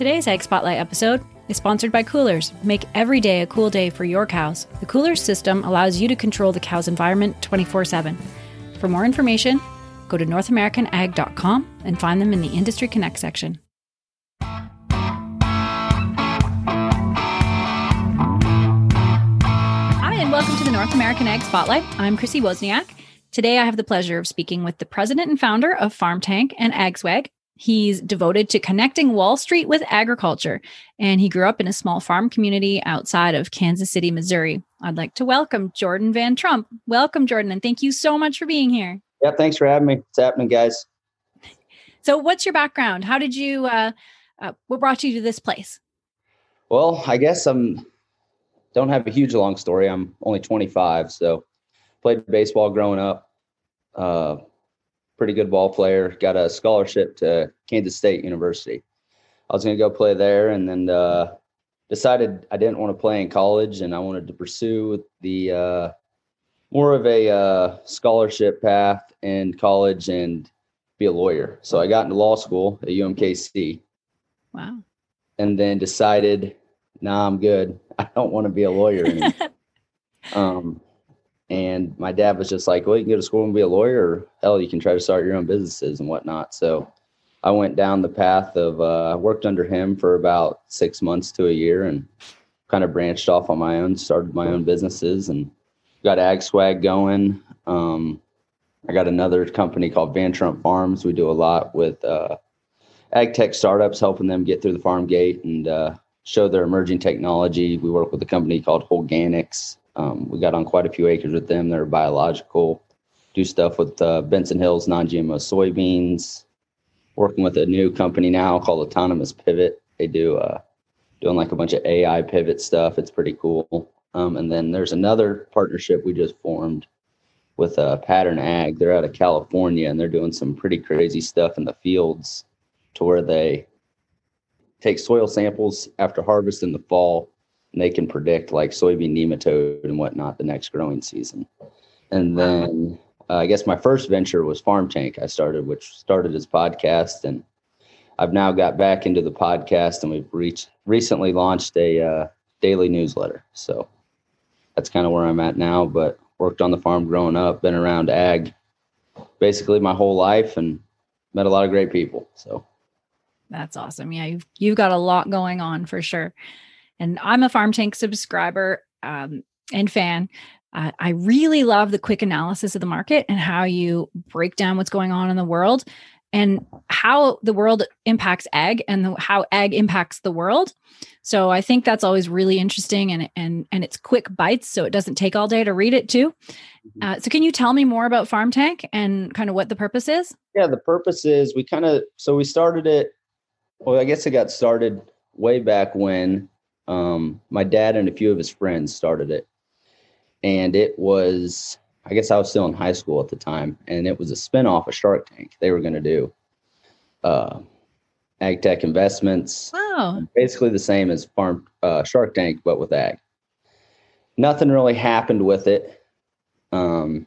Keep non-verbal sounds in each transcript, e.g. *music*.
Today's Ag Spotlight episode is sponsored by Coolers. Make every day a cool day for your cows. The Coolers system allows you to control the cow's environment 24 7. For more information, go to NorthAmericanAg.com and find them in the Industry Connect section. Hi, and welcome to the North American Ag Spotlight. I'm Chrissy Wozniak. Today, I have the pleasure of speaking with the president and founder of Farm Tank and AgSwag, He's devoted to connecting Wall Street with agriculture, and he grew up in a small farm community outside of Kansas City, Missouri. I'd like to welcome Jordan Van Trump. Welcome, Jordan, and thank you so much for being here. Yeah, thanks for having me. What's happening, guys? *laughs* So, what's your background? How did you? Uh, uh, what brought you to this place? Well, I guess I'm don't have a huge long story. I'm only 25, so played baseball growing up. Uh, pretty good ball player. Got a scholarship to Kansas State University. I was going to go play there, and then uh, decided I didn't want to play in college, and I wanted to pursue the uh, more of a uh, scholarship path in college and be a lawyer. So I got into law school at UMKC. Wow. And then decided, nah, I'm good. *laughs* I don't want to be a lawyer anymore. *laughs* um, and my dad was just like, well, you can go to school and be a lawyer, or hell, you can try to start your own businesses and whatnot. So I went down the path of, uh, worked under him for about six months to a year and kind of branched off on my own, started my own businesses and got Ag Swag going. Um, I got another company called Van Trump Farms. We do a lot with uh, ag tech startups, helping them get through the farm gate and uh, show their emerging technology. We work with a company called Organics um, we got on quite a few acres with them. They're biological. Do stuff with uh, Benson Hill's non-GMO soybeans. Working with a new company now called Autonomous Pivot. They do uh, doing like a bunch of AI pivot stuff. It's pretty cool. Um, and then there's another partnership we just formed with uh, Pattern Ag. They're out of California and they're doing some pretty crazy stuff in the fields to where they take soil samples after harvest in the fall and they can predict like soybean nematode and whatnot the next growing season. And then uh, I guess my first venture was Farm Tank. I started, which started as podcast, and I've now got back into the podcast, and we've reached recently launched a uh, daily newsletter. So that's kind of where I'm at now. But worked on the farm growing up, been around ag basically my whole life, and met a lot of great people. So that's awesome. Yeah, you've you've got a lot going on for sure. And I'm a Farm Tank subscriber um, and fan. Uh, I really love the quick analysis of the market and how you break down what's going on in the world and how the world impacts ag and the, how ag impacts the world. So I think that's always really interesting and and and it's quick bites, so it doesn't take all day to read it too. Mm-hmm. Uh, so can you tell me more about Farm Tank and kind of what the purpose is? Yeah, the purpose is we kind of so we started it. Well, I guess it got started way back when um, my dad and a few of his friends started it, and it was I guess I was still in high school at the time, and it was a spinoff of Shark Tank. They were going to do uh, ag tech investments. Wow, basically the same as Farm uh, Shark Tank, but with ag. Nothing really happened with it. Um,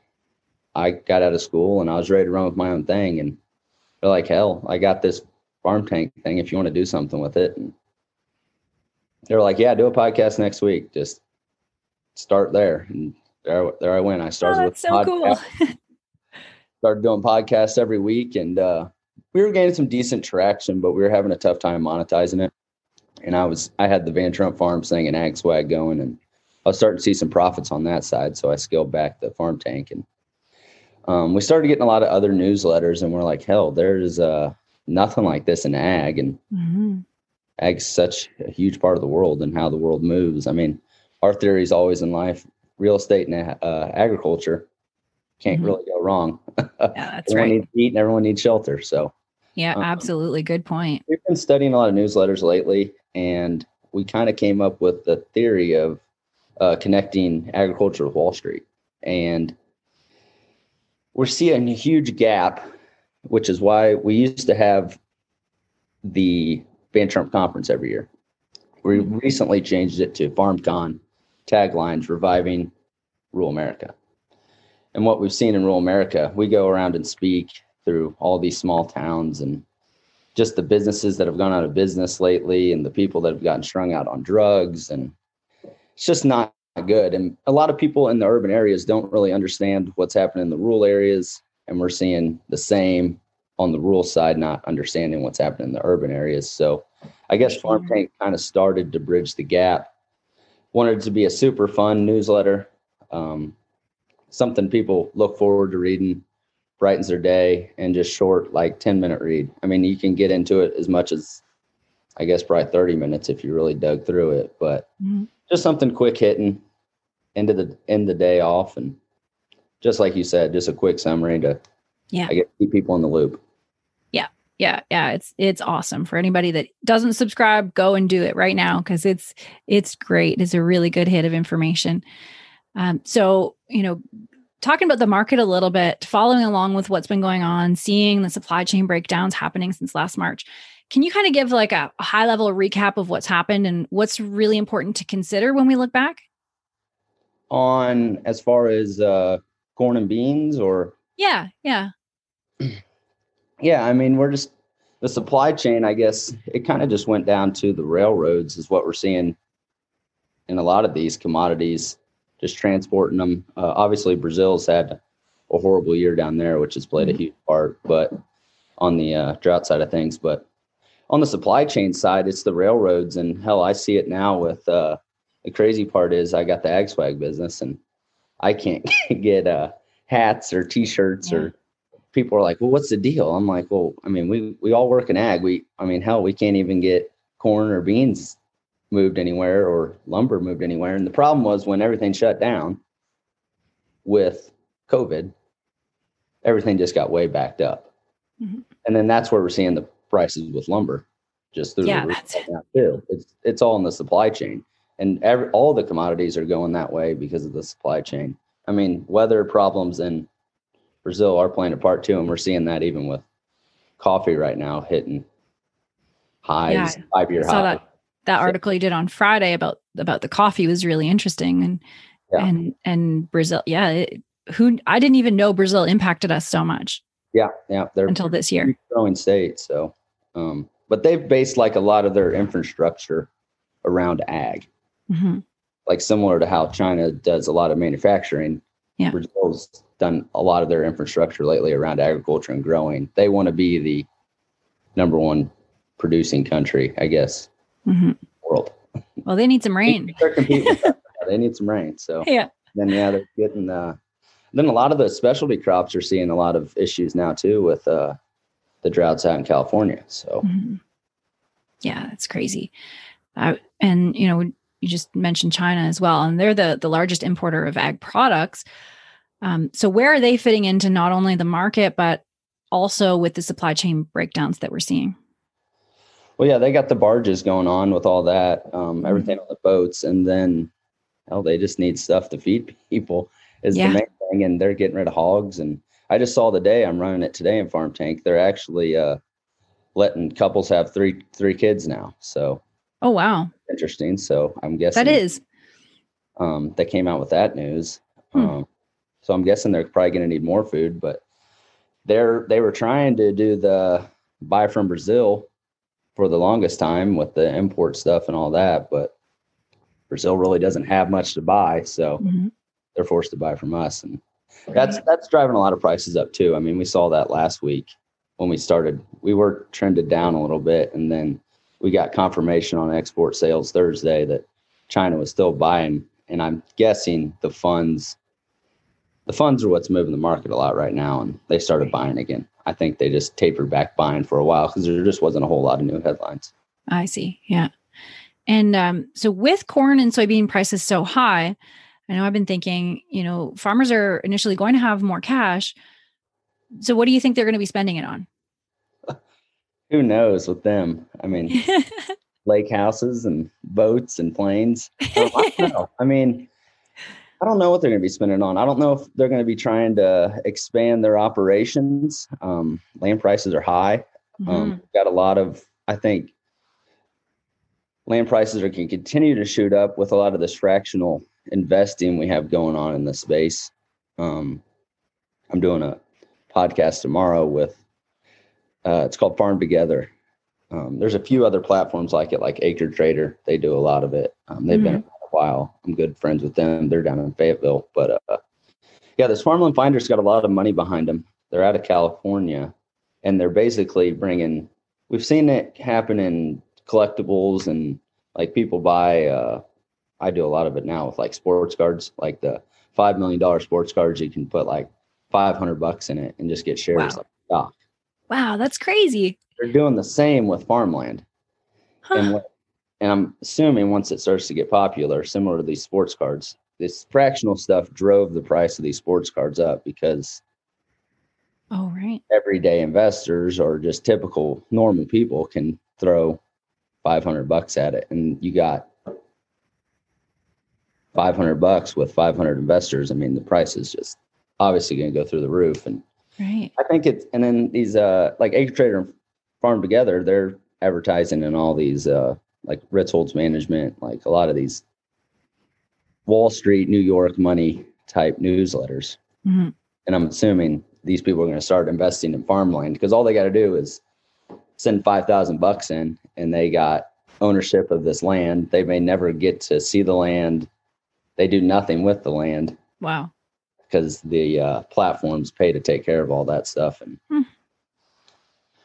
I got out of school and I was ready to run with my own thing, and they're like, "Hell, I got this Farm Tank thing. If you want to do something with it." And they were like, "Yeah, do a podcast next week. Just start there." And there, there I went. I started oh, with so podcast. cool. *laughs* started doing podcasts every week, and uh, we were getting some decent traction, but we were having a tough time monetizing it. And I was, I had the Van Trump Farms thing and Ag Swag going, and I was starting to see some profits on that side. So I scaled back the Farm Tank, and um, we started getting a lot of other newsletters, and we're like, "Hell, there's uh, nothing like this in ag." And mm-hmm ag's such a huge part of the world and how the world moves. I mean, our theory is always in life, real estate and uh, agriculture can't mm-hmm. really go wrong. *laughs* Yeah, that's everyone right. needs to eat and everyone needs shelter. So yeah, um, absolutely. Good point. We've been studying a lot of newsletters lately, and we kind of came up with the theory of uh, connecting agriculture with Wall Street. And we're seeing a huge gap, which is why we used to have the Van Trump conference every year. We mm-hmm. recently changed it to FarmCon taglines reviving rural America. And what we've seen in rural America, we go around and speak through all these small towns and just the businesses that have gone out of business lately and the people that have gotten strung out on drugs and it's just not good and a lot of people in the urban areas don't really understand what's happening in the rural areas and we're seeing the same on the rural side not understanding what's happening in the urban areas. So i guess farm tank kind of started to bridge the gap. Wanted to be a super fun newsletter um, something people look forward to reading brightens their day and just short like 10 minute read. I mean you can get into it as much as i guess probably 30 minutes if you really dug through it but mm-hmm. just something quick hitting end of the end the day off and just like you said just a quick summary to yeah. I guess keep people in the loop yeah yeah it's it's awesome for anybody that doesn't subscribe go and do it right now because it's it's great it's a really good hit of information um, so you know talking about the market a little bit, following along with what's been going on, seeing the supply chain breakdowns happening since last March. Can you kind of give like a, a high level recap of what's happened and what's really important to consider when we look back? On as far as uh, corn and beans, or yeah, yeah, *clears throat* yeah. I mean, we're just the supply chain. I guess it kind of just went down to the railroads, is what we're seeing in a lot of these commodities just transporting them. Uh, obviously, Brazil's had a horrible year down there, which has played a mm-hmm. huge part. But on the uh, drought side of things, but on the supply chain side, it's the railroads, and hell, I see it now. With uh, the crazy part is, I got the ag swag business, and I can't *laughs* get uh, hats or T-shirts yeah. or people are like, well, what's the deal? I'm like, well, I mean, we we all work in ag. We, I mean, hell, we can't even get corn or beans moved anywhere or lumber moved anywhere. And the problem was when everything shut down with COVID, everything just got way backed up. Mm-hmm. And then that's where we're seeing the prices with lumber just through yeah, the that's it. too. It's it's all in the supply chain. And every all the commodities are going that way because of the supply chain. I mean, weather problems in Brazil are playing a part too, and we're seeing that even with coffee right now hitting highs, yeah, five year highs that article you did on Friday about about the coffee was really interesting and yeah. and and Brazil yeah it, who I didn't even know Brazil impacted us so much yeah yeah they're until this year growing state so um but they've based like a lot of their infrastructure around ag mm-hmm. like similar to how China does a lot of manufacturing yeah Brazil's done a lot of their infrastructure lately around agriculture and growing they want to be the number one producing country I guess mm-hmm. world. Well, they need some rain. *laughs* they need some rain. So yeah. Then yeah, they're getting. Uh, then a lot of the specialty crops are seeing a lot of issues now too with uh, the droughts out in California. So mm-hmm. yeah, it's crazy. Uh, and you know, you just mentioned China as well, and they're the the largest importer of ag products. Um, so where are they fitting into not only the market but also with the supply chain breakdowns that we're seeing? Well, yeah, they got the barges going on with all that, um, mm-hmm. everything on the boats, and then hell, they just need stuff to feed *laughs* people is yeah. the main thing, and they're getting rid of hogs. And I just saw the day I'm running it today in Farm Tank. They're actually uh, letting couples have three three kids now. So oh wow, interesting. So I'm guessing that is. Um, they came out with that news. Hmm. Um, so I'm guessing they're probably going to need more food, but they're they were trying to do the buy from Brazil for the longest time with the import stuff and all that, but Brazil really doesn't have much to buy, so mm-hmm. they're forced to buy from us, and that's that's driving a lot of prices up too. I mean, we saw that last week when we started. We were trended down a little bit, and then we got confirmation on export sales Thursday that China was still buying, and I'm guessing the funds the funds are what's moving the market a lot right now, and they started buying again. I think they just tapered back buying for a while because there just wasn't a whole lot of new headlines. I see. Yeah. And um, so with corn and soybean prices so high, I know I've been thinking, you know, farmers are initially going to have more cash. So what do you think they're going to be spending it on? *laughs* Who knows with them? I mean, *laughs* lake houses and boats and planes. I, I mean, *laughs* I don't know what they're going to be spending on. I don't know if they're going to be trying to expand their operations. Um, land prices are high. Um, mm-hmm. Um, got a lot of, I think, land prices are going to continue to shoot up with a lot of this fractional investing we have going on in the space. Um, I'm doing a podcast tomorrow with, uh, it's called Farm Together, Um, there's a few other platforms like it, like Acre Trader. They do a lot of it. Um, they've been Mhm. around a while. I'm good friends with them. They're down in Fayetteville, but uh, yeah, this Farmland Finder's got a lot of money behind them. They're out of California, and they're basically bringing. We've seen it happen in collectibles and like people buy. Uh, I do a lot of it now with like sports cards, like the five million dollar sports cards. You can put like five hundred bucks in it and just get shares Wow. like stock. Wow, that's crazy. They're doing the same with farmland, Huh. and what, and I'm assuming once it starts to get popular, similar to these sports cards, this fractional stuff drove the price of these sports cards up because oh, right. everyday investors or just typical normal people can throw 500 bucks at it and you got 500 bucks with 500 investors i mean the price is just obviously going to go through the roof and Right. i think it's and then these uh like acre trader and farm together they're advertising in all these uh like ritholtz management like a lot of these wall street new york money type newsletters Mhm. and I'm assuming these people are going to start investing in farmland because all they got to do is send five thousand bucks in, and they got ownership of this land. They may never get to see the land. They do nothing with the land Wow. because the uh, platforms pay to take care of all that stuff. And Hmm.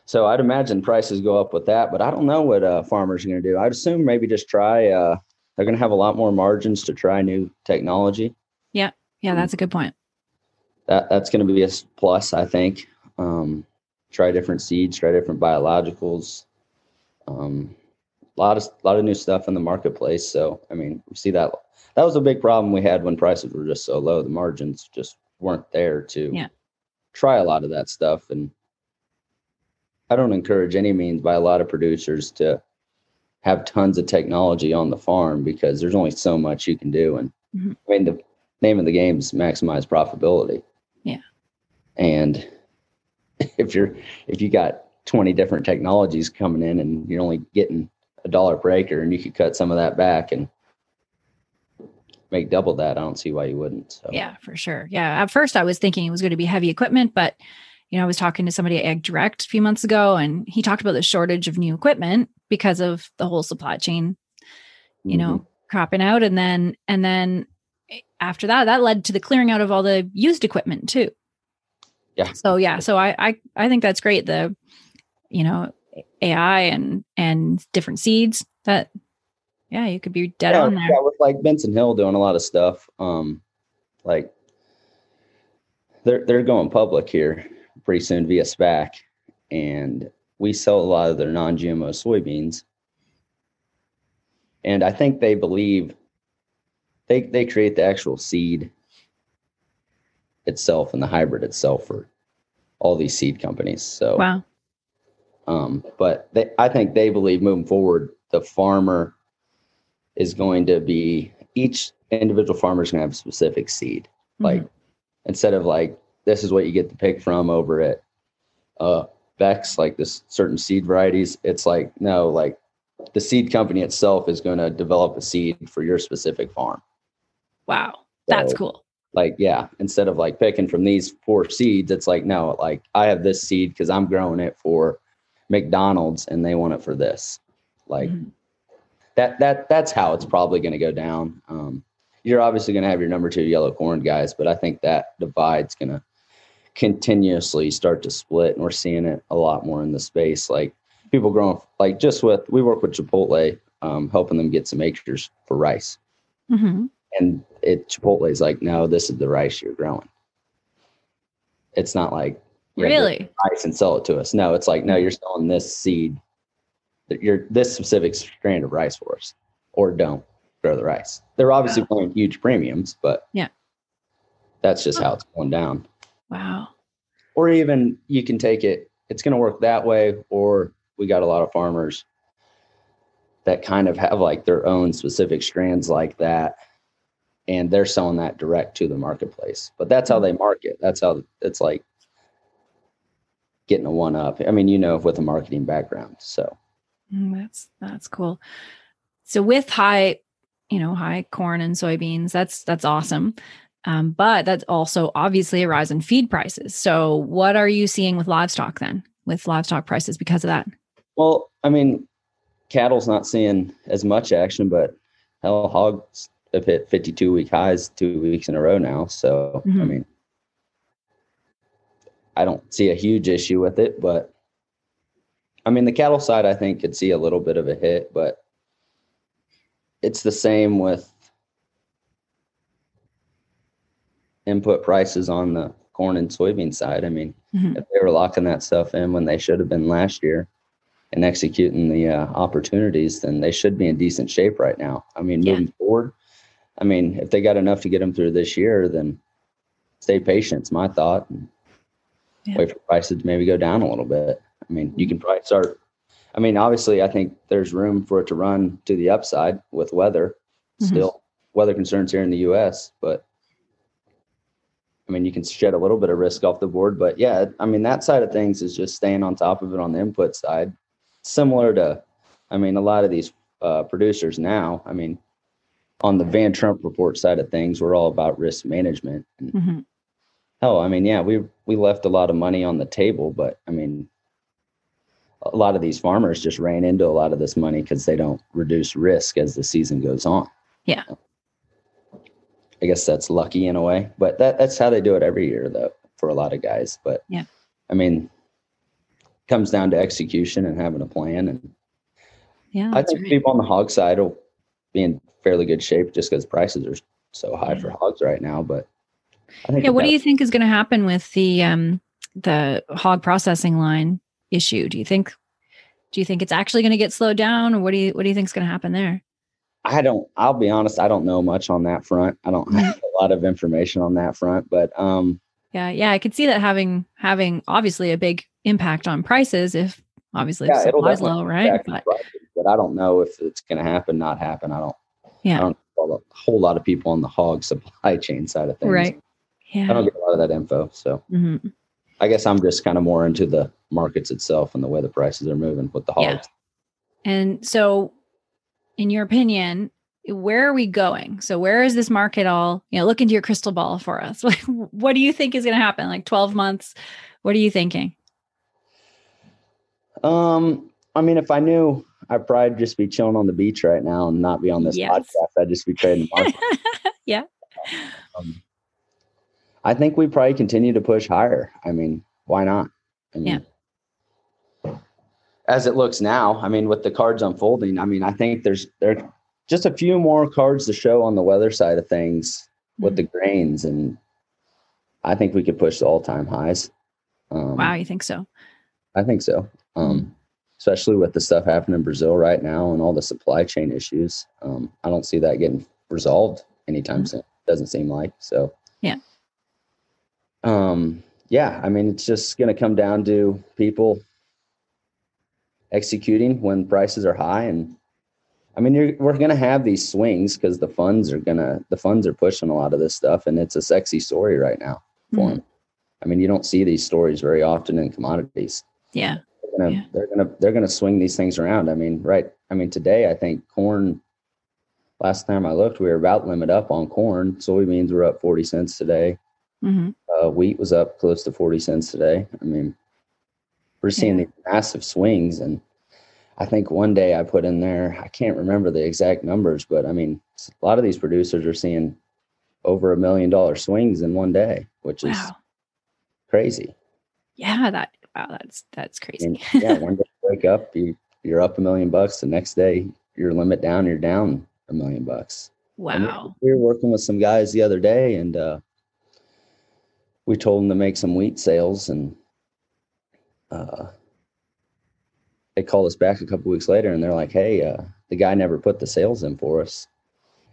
So I'd imagine prices go up with that, but I don't know what uh, farmers are going to do. I'd assume maybe just try. Uh, they're going to have a lot more margins to try new technology. Yeah, yeah, that's a good point. that that's going to be a plus, I think. Um, try different seeds, try different biologicals. Um, a lot of a lot of new stuff in the marketplace. So I mean, we see that that was a big problem we had when prices were just so low. The margins just weren't there to Yeah. try a lot of that stuff. And I don't encourage any means by a lot of producers to have tons of technology on the farm because there's only so much you can do. And Mhm. I mean, the name of the game is maximize profitability. Yeah. And *laughs* if you're if you got 20 different technologies coming in and you're only getting a dollar per acre and you could cut some of that back and make double that, I don't see why you wouldn't. So Yeah, for sure. Yeah. At first, I was thinking it was going to be heavy equipment, but you know, I was talking to somebody at Ag Direct a few months ago, and he talked about the shortage of new equipment because of the whole supply chain, you Mhm. know, cropping out, and then and then after that, that led to the clearing out of all the used equipment too. Yeah. So yeah, so I I I think that's great. The you know AI and and different seeds that yeah you could be dead yeah, on there. yeah, with like Benson Hill doing a lot of stuff. Um, like they're they're going public here pretty soon via SPAC, and we sell a lot of their non-GMO soybeans. And I think they believe they they create the actual seed itself and the hybrid itself for all these seed companies. So Wow. um, but they, I think they believe moving forward, the farmer is going to be each individual farmer is going to have a specific seed. Like Mhm. instead of like this is what you get to pick from over at uh, Beck's, like this certain seed varieties. It's like no, like the seed company itself is going to develop a seed for your specific farm. wow, that's So, cool. Like yeah, instead of like picking from these four seeds, it's like no, like I have this seed because I'm growing it for McDonald's and they want it for this. Like Mhm. that that that's how it's probably going to go down. Um, you're obviously going to have your number two yellow corn guys, but I think that divide's going to continuously start to split, and we're seeing it a lot more in the space. Like people growing, like just with we work with Chipotle, um, helping them get some acres for rice, Mhm. and it is like, no, this is the rice you're growing. It's not like Really? rice and sell it to us. No, it's like no, you're selling this seed, that you're this specific strand of rice for us, or don't grow the rice. They're obviously paying huge premiums, but Yeah. that's just how it's going down. Wow. Or even you can take it, it's going to work that way, or we got a lot of farmers that kind of have like their own specific strands like that and they're selling that direct to the marketplace but that's how they market that's how it's like getting a one up i mean you know with a marketing background so Mm, That's that's cool. So with high, you know, high corn and soybeans, that's that's awesome. Um, but that's also obviously a rise in feed prices. So what are you seeing with livestock then? With livestock prices because of that? Well, I mean, cattle's not seeing as much action, but hell, hogs have hit 52 week highs two weeks in a row now. So, mm-hmm. I mean, I don't see a huge issue with it, but I mean, the cattle side, I think, could see a little bit of a hit, but it's the same with input prices on the corn and soybean side. I mean, mm-hmm. if they were locking that stuff in when they should have been last year and executing the uh, opportunities, then they should be in decent shape right now. I mean, yeah. moving forward, I mean, if they got enough to get them through this year, then stay patient. It's my thought. And yeah. Wait for prices to maybe go down a little bit. I mean, you can probably start. I mean, obviously, I think there's room for it to run to the upside with weather. Mm-hmm. Still, weather concerns here in the U.S., but I mean, you can shed a little bit of risk off the board, but yeah, I mean, that side of things is just staying on top of it on the input side. Similar to, I mean, a lot of these uh, producers now, I mean, on the Van Trump report side of things, we're all about risk management. And mm-hmm. Hell, I mean, yeah, we we left a lot of money on the table, but I mean, a lot of these farmers just ran into a lot of this money because they don't reduce risk as the season goes on. Yeah. I guess that's lucky in a way, but that that's how they do it every year though for a lot of guys. But yeah, I mean, comes down to execution and having a plan. And yeah, I think right. people on the hog side will be in fairly good shape just because prices are so high yeah. for hogs right now. But I think yeah, what do you think is going to happen with the um the hog processing line issue? Do you think do you think it's actually going to get slowed down, or what do you what do you think is going to happen there? I don't. I'll be honest. I don't know much on that front. I don't have *laughs* a lot of information on that front, but um, yeah, yeah, I could see that having having obviously a big impact on prices if obviously yeah, supply's low, right? But, but, I don't know if it's going to happen, not happen. I don't. Yeah. I don't know a whole lot of people on the hog *laughs* supply chain side of things. Right. Yeah. I don't get a lot of that info, so. Mm-hmm. I guess I'm just kind of more into the markets itself and the way the prices are moving with the hogs. Yeah. And so in your opinion, where are we going? So where is this market all, you know, look into your crystal ball for us. *laughs* what do you think is going to happen? Like 12 months? What are you thinking? Um, I mean, if I knew I'd probably just be chilling on the beach right now and not be on this yes. podcast. I'd just be trading market. *laughs* yeah. Um, I think we probably continue to push higher. I mean, why not? I mean, yeah. As it looks now, I mean, with the cards unfolding, I mean, I think there's there just a few more cards to show on the weather side of things with mm-hmm. the grains, and I think we could push the all-time highs. Um, wow, you think so? I think so. Um, mm-hmm. especially with the stuff happening in Brazil right now and all the supply chain issues. Um, I don't see that getting resolved anytime mm-hmm. soon. Doesn't seem like so. Yeah. Um. Yeah. I mean, it's just going to come down to people executing when prices are high and I mean, we're going to have these swings because the funds are going to, the funds are pushing a lot of this stuff and it's a sexy story right now for mm-hmm. them. I mean, you don't see these stories very often in commodities. Yeah. They're gonna, yeah. they're gonna, they're gonna swing these things around. I mean, right. I mean, today I think corn, last time I looked, we were about limit up on corn. Soybeans were up 40 cents today. Mm-hmm. Uh, wheat was up close to 40 cents today. I mean, we're seeing yeah. these massive swings and I think one day I put in there, I can't remember the exact numbers, but I mean, a lot of these producers are seeing over a million dollar swings in one day, which is crazy. Yeah, that wow, that's that's crazy. And, *laughs* yeah, one day you wake up, you you're up a million bucks. The next day, your limit down, you're down a million bucks. Wow. we were working with some guys the other day, and uh, we told them to make some wheat sales, and uh, they called us back a couple weeks later and they're like, "Hey, uh, the guy never put the sales in for us,"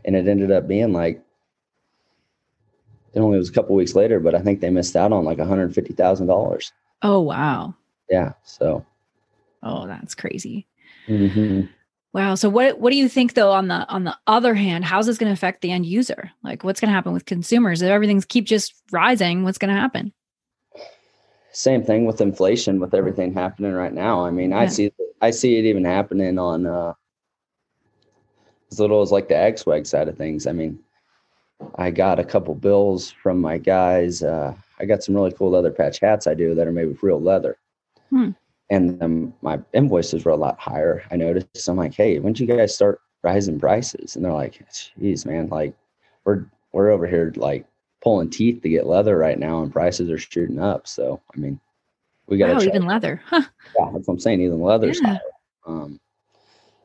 and it ended up being like it only was a couple weeks later, but I think they missed out on like one hundred fifty thousand dollars. Oh wow! Yeah. So. Oh, that's crazy. Mm-hmm. Wow. So what what do you think though on the on the other hand, how's this going to affect the end user? Like what's going to happen with consumers if everything's keep just rising? What's going to happen? Same thing with inflation with everything happening right now. I mean, yeah. I see I see it even happening on uh, as little as like the ag swag side of things. I mean, I got a couple bills from my guys. Uh, I got some really cool leather patch hats I do that are made with real leather. Hmm. and then my invoices were a lot higher. I noticed. I'm like, hey, when did you guys start rising prices? And they're like, geez, man, like we're we're over here like pulling teeth to get leather right now, and prices are shooting up. So I mean, we got wow, even leather, huh? Yeah, that's what I'm saying. Even leather's yeah. higher. Um,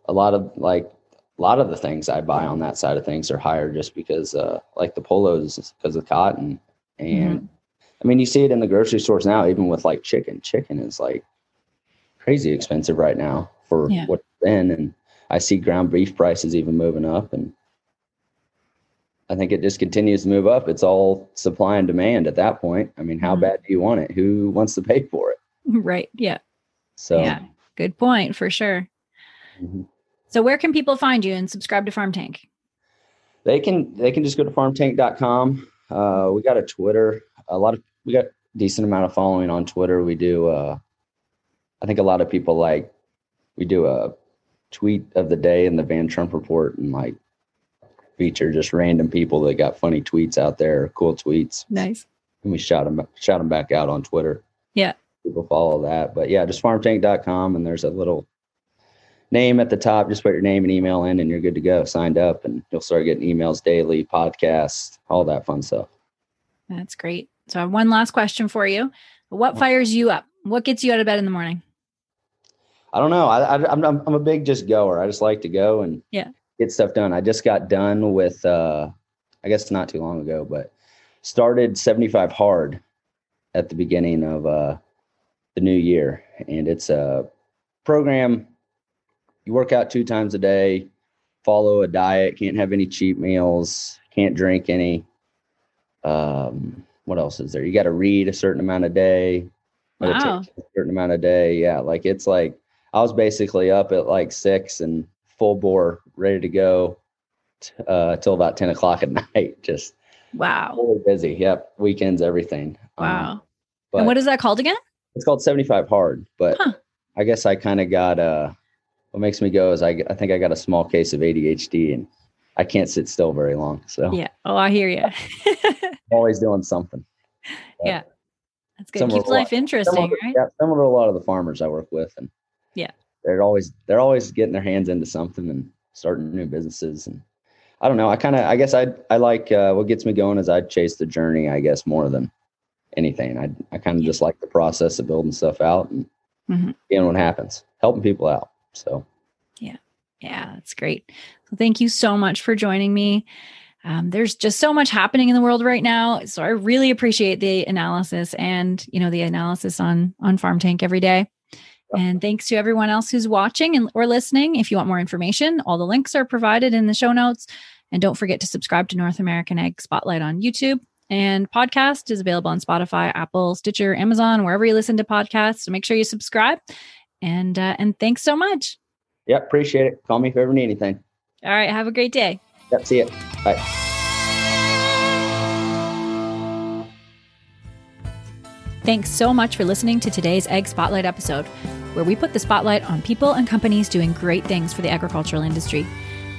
a lot of like a lot of the things I buy on that side of things are higher just because, uh, like the polos, because of cotton. And mm-hmm. I mean, you see it in the grocery stores now, even with like chicken. Chicken is like crazy expensive right now for yeah. what's been. And I see ground beef prices even moving up. And I think it just continues to move up. It's all supply and demand at that point. I mean, how mm-hmm. bad do you want it? Who wants to pay for it? *laughs* Right. Yeah. So, yeah, good point for sure. Mm-hmm. So where can people find you and subscribe to Farm Tank? They can they can just go to farmtank.com. Uh, we got a Twitter. A lot of we got decent amount of following on Twitter. We do uh, I think a lot of people like we do a tweet of the day in the Van Trump report and like feature just random people that got funny tweets out there, cool tweets. Nice. And we shout them shout them back out on Twitter. Yeah. People follow that. But yeah, just farmtank.com and there's a little name at the top. Just put your name and email in, and you're good to go. Signed up, and you'll start getting emails daily, podcasts, all that fun stuff. That's great. So, I have one last question for you. What fires you up? What gets you out of bed in the morning? I don't know. I, am I'm, I'm a big just goer. I just like to go and yeah get stuff done. I just got done with, uh, I guess not too long ago, but started 75 hard at the beginning of uh, the new year, and it's a program you work out two times a day, follow a diet, can't have any cheap meals, can't drink any. Um, what else is there? You got to read a certain amount a day, wow. a certain amount a day. Yeah, like it's like I was basically up at like six and full bore, ready to go uh, till about ten o'clock at *laughs* night. Just wow, really busy. Yep, weekends, everything. Um, wow. Um, and what is that called again? It's called seventy five hard, but huh. I guess I kind of got uh what makes me go is I, I think I got a small case of ADHD and I can't sit still very long. So yeah. Oh, I hear you. *laughs* always doing something. But yeah. That's good. Keeps life lot, interesting, similar, right? Yeah. Similar to a lot of the farmers I work with. And yeah, they're always, they're always getting their hands into something and starting new businesses. And I don't know. I kind of, I guess I, I like, uh, what gets me going is I chase the journey, I guess, more than anything. I, I kind of just like the process of building stuff out and mm-hmm. seeing what happens, helping people out. So, yeah, yeah, that's great. So, thank you so much for joining me. Um, there's just so much happening in the world right now, so I really appreciate the analysis and you know the analysis on on Farm Tank every day. And thanks to everyone else who's watching and or listening. If you want more information, all the links are provided in the show notes. And don't forget to subscribe to North American Ag Spotlight on YouTube. And podcast is available on Spotify, Apple, Stitcher, Amazon, wherever you listen to podcasts. So make sure you subscribe. And uh, and thanks so much. Yep, appreciate it. Call me if you ever need anything. All right, have a great day. Yep, see you. Bye. Thanks so much for listening to today's Egg Spotlight episode, where we put the spotlight on people and companies doing great things for the agricultural industry.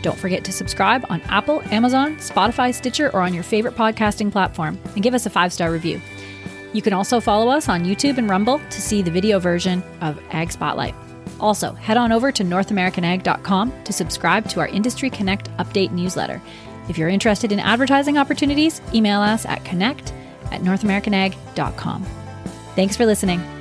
Don't forget to subscribe on Apple, Amazon, Spotify, Stitcher, or on your favorite podcasting platform, and give us a five star review. You can also follow us on YouTube and Rumble to see the video version of Ag Spotlight. Also, head on over to NorthAmericanAg.com to subscribe to our Industry Connect update newsletter. If you're interested in advertising opportunities, email us at connect at NorthAmericanAg.com. Thanks for listening.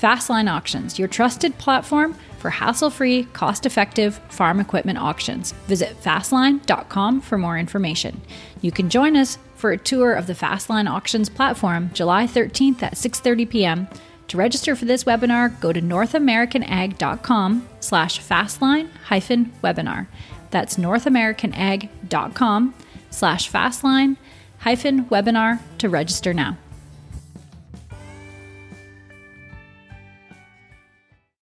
Fastline Auctions, your trusted platform for hassle free, cost effective farm equipment auctions. Visit fastline.com for more information. You can join us for a tour of the Fastline Auctions platform July 13th at 6:30 p.m. To register for this webinar, go to northamericanag.com slash fastline hyphen webinar. That's northamericanag.com slash fastline webinar to register now.